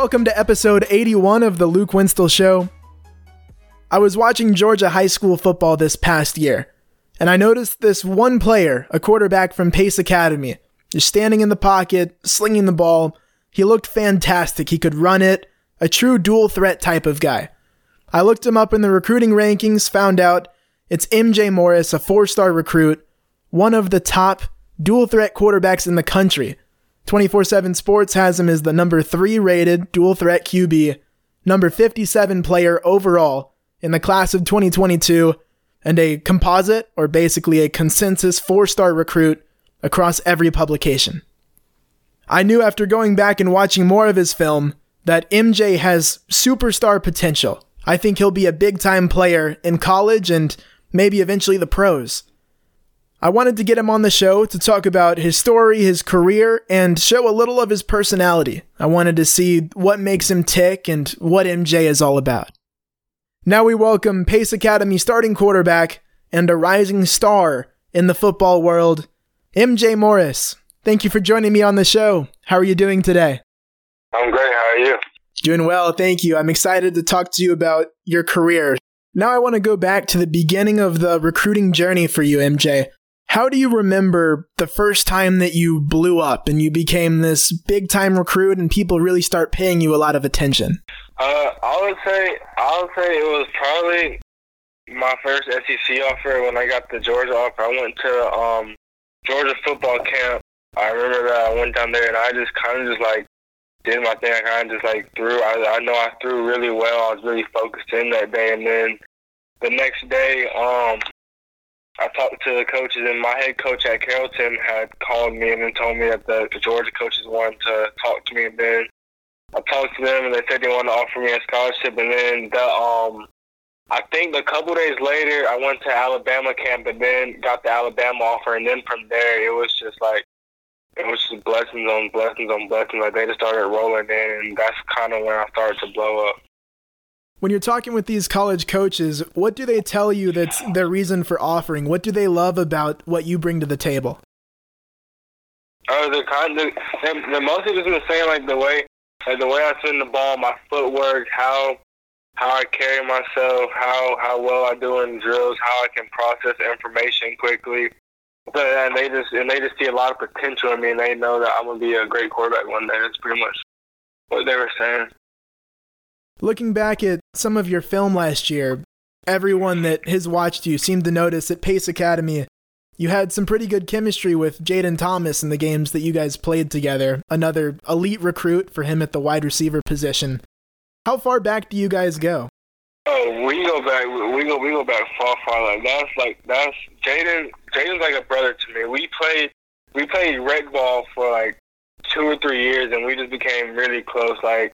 Welcome to episode 81 of the Luke Winstel Show. I was watching Georgia high school football this past year, and I noticed this one player, a quarterback from Pace Academy, just standing in the pocket, slinging the ball. He looked fantastic. He could run it, a true dual threat type of guy. I looked him up in the recruiting rankings, found out it's MJ Morris, a four star recruit, one of the top dual threat quarterbacks in the country. 24 7 Sports has him as the number 3 rated dual threat QB, number 57 player overall in the class of 2022, and a composite, or basically a consensus 4 star recruit across every publication. I knew after going back and watching more of his film that MJ has superstar potential. I think he'll be a big time player in college and maybe eventually the pros. I wanted to get him on the show to talk about his story, his career, and show a little of his personality. I wanted to see what makes him tick and what MJ is all about. Now we welcome Pace Academy starting quarterback and a rising star in the football world, MJ Morris. Thank you for joining me on the show. How are you doing today? I'm great. How are you? Doing well, thank you. I'm excited to talk to you about your career. Now I want to go back to the beginning of the recruiting journey for you, MJ. How do you remember the first time that you blew up and you became this big time recruit and people really start paying you a lot of attention? Uh, I would say I would say it was probably my first SEC offer when I got the Georgia offer. I went to um, Georgia football camp. I remember that I went down there and I just kind of just like did my thing. I kind of just like threw. I, I know I threw really well. I was really focused in that day, and then the next day, um, I talked to the coaches, and my head coach at Carrollton had called me and then told me that the, the Georgia coaches wanted to talk to me. And then I talked to them, and they said they wanted to offer me a scholarship. And then the um, I think a couple days later, I went to Alabama camp, and then got the Alabama offer. And then from there, it was just like it was just blessings on blessings on blessings. Like they just started rolling in, and that's kind of when I started to blow up. When you're talking with these college coaches, what do they tell you that's their reason for offering? What do they love about what you bring to the table? Uh, oh, the kind of the, the mostly just been saying like the way like the way I swing the ball, my footwork, how how I carry myself, how how well I do in drills, how I can process information quickly. But and they just and they just see a lot of potential in me, and they know that I'm gonna be a great quarterback one day. That's pretty much what they were saying. Looking back at some of your film last year, everyone that has watched you seemed to notice at Pace Academy you had some pretty good chemistry with Jayden Thomas in the games that you guys played together, another elite recruit for him at the wide receiver position. How far back do you guys go? Oh, we go back. We go. We go back far, far. Like that's like that's Jayden. Jayden's like a brother to me. We played. We played rec ball for like two or three years, and we just became really close. Like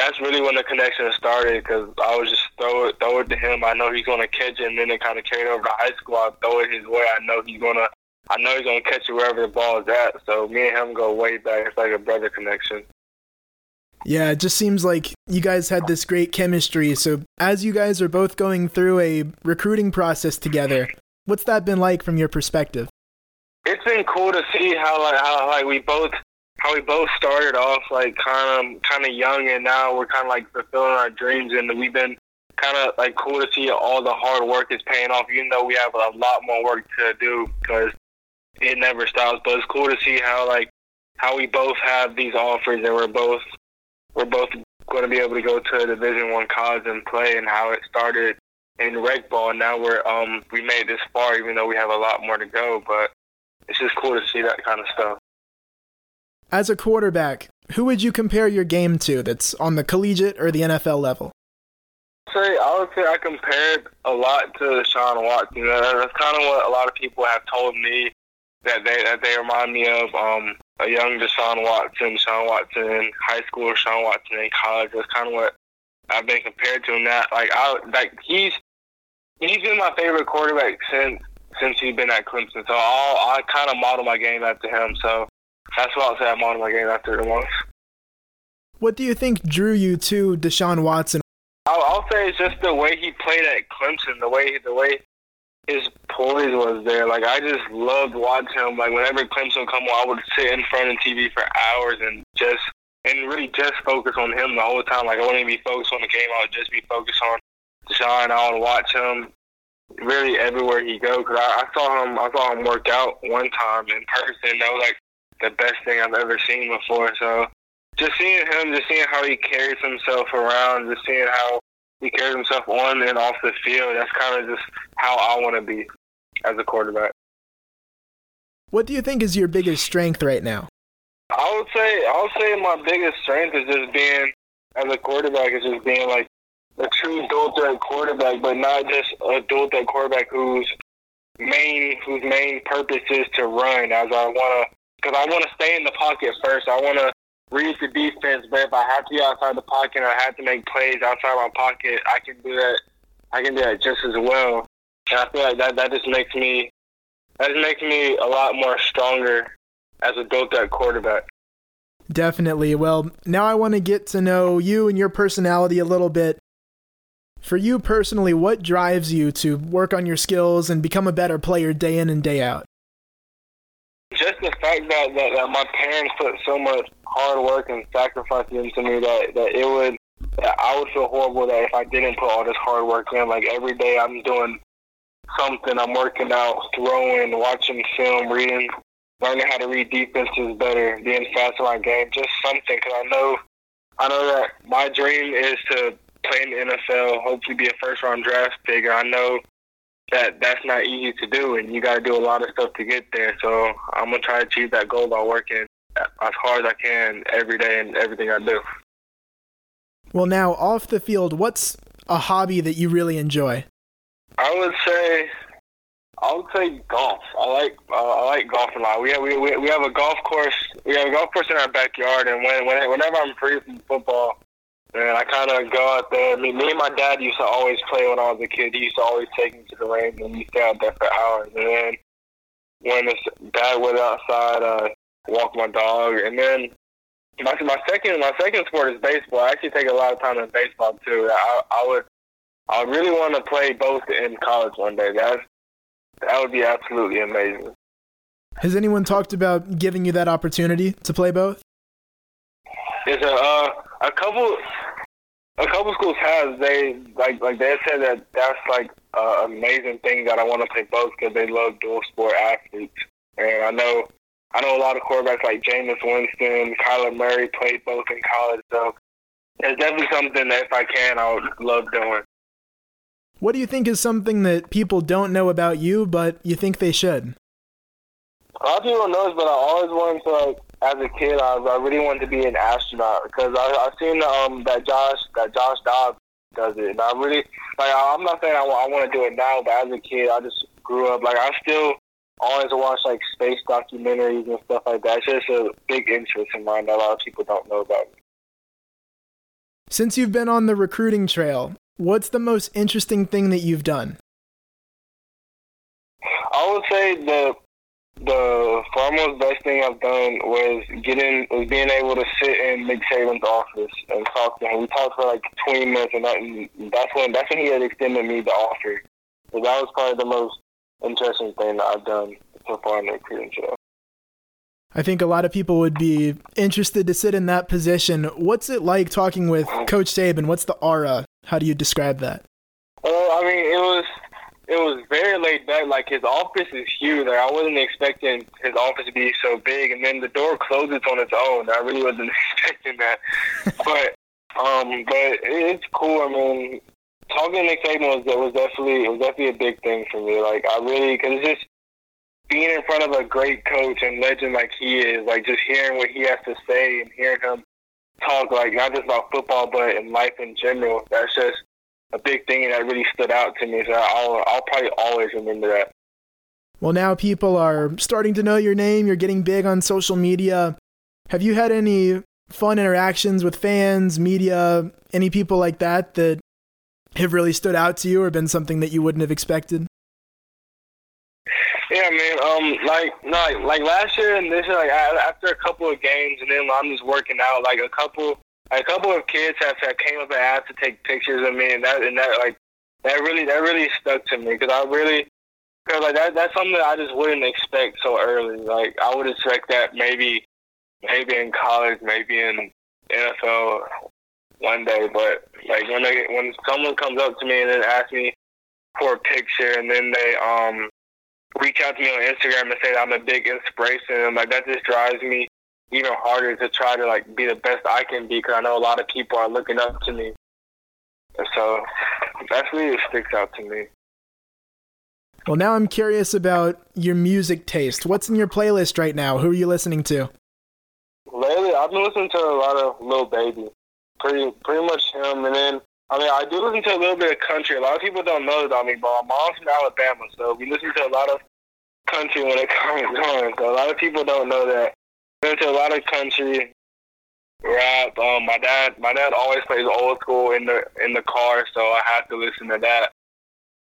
that's really when the connection started because I was just throw it, throw it to him. I know he's gonna catch it, and then it kind of carried over to high school. I throw it his way. I know he's gonna, I know he's gonna catch it wherever the ball is at. So me and him go way back. It's like a brother connection. Yeah, it just seems like you guys had this great chemistry. So as you guys are both going through a recruiting process together, what's that been like from your perspective? It's been cool to see how like how like we both how we both started off like kind of kind of young, and now we're kind of like fulfilling our dreams, and we've been kind of like cool to see all the hard work is paying off, even though we have a lot more work to do because it never stops. But it's cool to see how like how we both have these offers, and we're both we're both going to be able to go to a Division One college and play, and how it started in rec ball. And now we're um we made this far, even though we have a lot more to go. But it's just cool to see that kind of stuff. As a quarterback, who would you compare your game to that's on the collegiate or the NFL level? Say, I would say I compared a lot to Deshaun Watson. That's kind of what a lot of people have told me that they that they remind me of. Um, a young Deshaun Watson, Deshaun Watson in high school, Deshaun Watson in college. That's kind of what I've been compared to. And that, like, I like he's he's been my favorite quarterback since since he's been at Clemson. So I'll I kind of model my game after him. So that's what I'll say I model my game after the most. What do you think drew you to Deshaun Watson? I'll, I'll say it's just the way he played at Clemson, the way the way his poise was there. Like I just loved watching him. Like whenever Clemson come on, I would sit in front of the TV for hours and just and really just focus on him the whole time. Like I wouldn't be focused on the game. I would just be focused on Deshaun. I would watch him really everywhere he go Cause I, I saw him. I saw him work out one time in person. That was like the best thing I've ever seen before. So just seeing him, just seeing how he carries himself around, just seeing how he carries himself on and off the field. That's kind of just how I want to be as a quarterback. What do you think is your biggest strength right now? I would say I would say my biggest strength is just being as a quarterback is just being like a true dual threat quarterback, but not just a dual threat quarterback whose main whose main purpose is to run. As I want to, because I want to stay in the pocket first. I want to read the defense, but if I have to be outside the pocket, I have to make plays outside my pocket. I can do that. I can do that just as well. And I feel like that that just makes me that just makes me a lot more stronger as a built up quarterback. Definitely. Well, now I want to get to know you and your personality a little bit. For you personally, what drives you to work on your skills and become a better player day in and day out? Fact that, that, that my parents put so much hard work and sacrifice into me that, that it would that I would feel horrible that if I didn't put all this hard work in. Like every day I'm doing something. I'm working out, throwing, watching film, reading, learning how to read defenses better, being fast in my game, just something. Because I know, I know that my dream is to play in the NFL, hopefully be a first round draft pick. I know that that's not easy to do, and you got to do a lot of stuff to get there. So I'm gonna try to achieve that goal by working as hard as I can every day and everything I do. Well, now off the field, what's a hobby that you really enjoy? I would say, I would say golf. I like uh, I like golf a lot. We have we, we have a golf course. We have a golf course in our backyard, and when, when whenever I'm free from football, and I kind of go out there. I mean, me and my dad used to always play when I was a kid. He used to always take me to the range, and we stay out there for hours. And then when it's bad weather outside, uh, walk my dog. And then my my second my second sport is baseball. I actually take a lot of time in baseball too. I, I would I really want to play both in college one day. That that would be absolutely amazing. Has anyone talked about giving you that opportunity to play both? There's a uh, a couple a couple schools have they like like they said that that's like an amazing thing that I want to play both because they love dual sport athletes and I know I know a lot of quarterbacks like Jameis Winston, Kyler Murray played both in college so it's definitely something that if I can I would love doing. What do you think is something that people don't know about you but you think they should? A lot of people don't know this, but I always wanted to like as a kid, I, I really wanted to be an astronaut because I I seen um that Josh that Josh Dobbs does it, and I really like I'm not saying I, I want to do it now, but as a kid, I just grew up like I still always watch like space documentaries and stuff like that. It's just a big interest in mine that a lot of people don't know about. Since you've been on the recruiting trail, what's the most interesting thing that you've done? I would say the the foremost best thing I've done was getting was being able to sit in Nick Saban's office and talk to him. We talked for like twenty minutes, and, that, and that's when that's when he had extended me the offer. So that was probably the most interesting thing that I've done so far in the recruiting show. I think a lot of people would be interested to sit in that position. What's it like talking with Coach Saban? What's the aura? How do you describe that? Well, I mean, it was it was very laid back. Like his office is huge. Like I wasn't expecting his office to be so big, and then the door closes on its own. I really wasn't expecting that. but um, but it's cool. I mean, talking to Saban was was definitely it was definitely a big thing for me. Like I really because it's just being in front of a great coach and legend like he is. Like just hearing what he has to say and hearing him talk like not just about football but in life in general. That's just a big thing that really stood out to me. So I'll I'll probably always remember that. Well, now people are starting to know your name. You're getting big on social media. Have you had any fun interactions with fans, media, any people like that that have really stood out to you or been something that you wouldn't have expected? Yeah, man. Um, like, no, like last year and this year, like after a couple of games, and then I'm just working out. Like a couple, a couple of kids have, have came up and asked to take pictures of me, and that and that like that really that really stuck to me because I really because like that that's something that I just wouldn't expect so early. Like I would expect that maybe maybe in college, maybe in NFL one day. But like when they when someone comes up to me and then asks me for a picture, and then they um reach out to me on Instagram and say that I'm a big inspiration, like that just drives me even harder to try to like be the best I can be because I know a lot of people are looking up to me, and so that's really what sticks out to me. Well, now I'm curious about your music taste. What's in your playlist right now? Who are you listening to? Lately, I've been listening to a lot of Lil Baby, pretty pretty much him, and then I mean I do listen to a little bit of country. A lot of people don't know about me, but my mom's from Alabama, so we listen to a lot of country when it comes on. So a lot of people don't know that. Listen to a lot of country rap. Um, my dad, my dad always plays old school in the in the car, so I have to listen to that.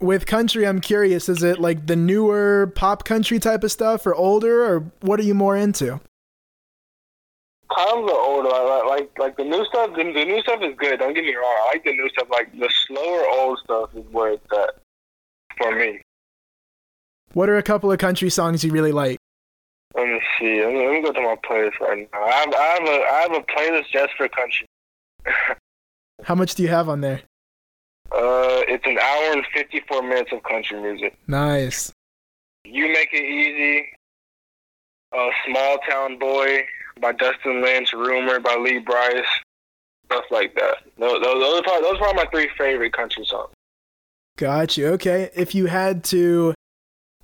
With country, I'm curious, is it like the newer pop country type of stuff or older, or what are you more into? Kind of the older, like, like like the new stuff. The, the new stuff is good. Don't get me wrong. I like the new stuff. Like the slower old stuff is where it's at for me. What are a couple of country songs you really like? Let me see. Let me, let me go to my playlist right now. I have, I have a I have a playlist just for country. How much do you have on there? Uh, it's an hour and fifty four minutes of country music. Nice. You make it easy. A small town boy by Dustin Lynch, Rumor by Lee Brice, stuff like that. Those, those, are probably, those are probably my three favorite country songs. Got you. Okay. If you had to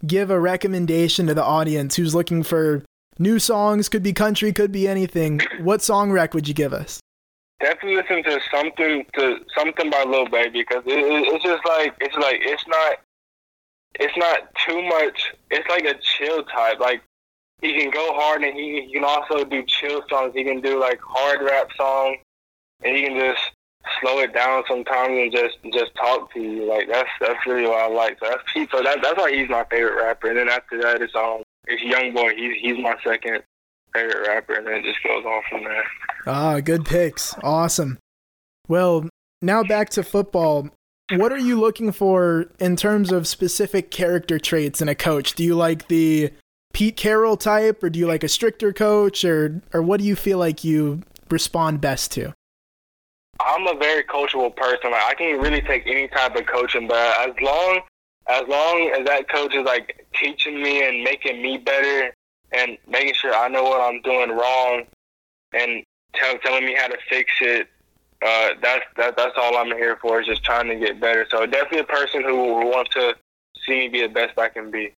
give a recommendation to the audience who's looking for new songs, could be country, could be anything, what song rec would you give us? Definitely listen to something to something by Lil Baby because it, it, it's just like it's like it's not it's not too much. It's like a chill type. Like he can go hard and he, he can also do chill songs. He can do like hard rap songs and he can just slow it down sometimes and just just talk to you. Like that's that's really what I like. So that's so that that's why he's my favorite rapper. And then after that, it's um it's Young Boy. He's he's my second favorite rapper, and then it just goes on from there. Ah, good picks. Awesome. Well, now back to football. What are you looking for in terms of specific character traits in a coach? Do you like the Pete Carroll type, or do you like a stricter coach, or or what do you feel like you respond best to? I'm a very coachable person. Like I can really take any type of coaching, but as long as long as that coach is like teaching me and making me better and making sure I know what I'm doing wrong and tell, telling me how to fix it, uh, that's that, that's all I'm here for is just trying to get better. So definitely a person who wants to see me be the best I can be.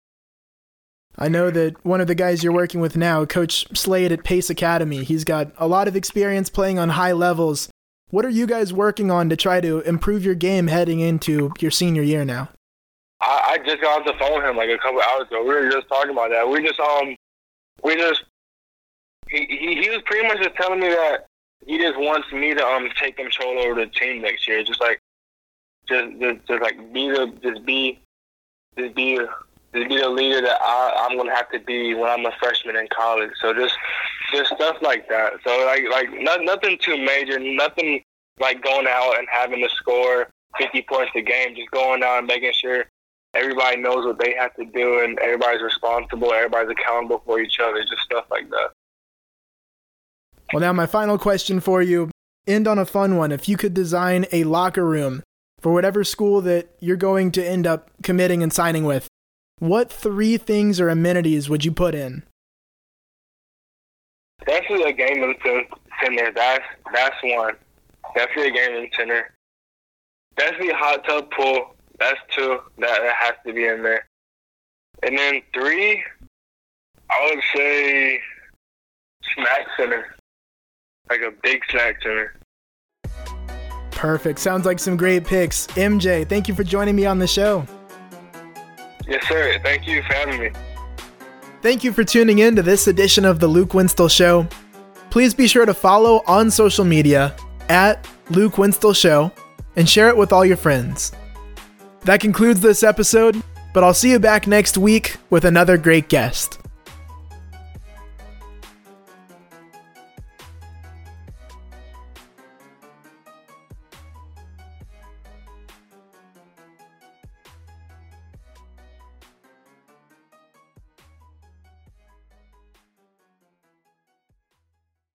I know that one of the guys you're working with now, Coach Slade at Pace Academy, he's got a lot of experience playing on high levels. What are you guys working on to try to improve your game heading into your senior year now? I, I just got off the phone with him like a couple hours ago. We were just talking about that. We just um, we just he he, he was pretty much just telling me that he just wants me to um take control over the team next year. Just like just just, just like be the just be just be to be the leader that I, I'm gonna have to be when I'm a freshman in college. So just just stuff like that. So like like not, nothing too major, nothing like going out and having to score 50 points a game. Just going out and making sure everybody knows what they have to do and everybody's responsible, everybody's accountable for each other. Just stuff like that. Well, now my final question for you. End on a fun one. If you could design a locker room for whatever school that you're going to end up committing and signing with, what three things or amenities would you put in? Definitely a gaming center. That's that's one. Definitely a gaming center. Definitely a hot tub pool. That's two. That, that has to be in there. And then three, I would say snack center. Like a big snack center. Perfect. Sounds like some great picks. MJ, thank you for joining me on the show. Yes, sir. Thank you for having me. Thank you for tuning in to this edition of The Luke Winstel Show. Please be sure to follow on social media at Luke Winstel Show and share it with all your friends. That concludes this episode, but I'll see you back next week with another great guest.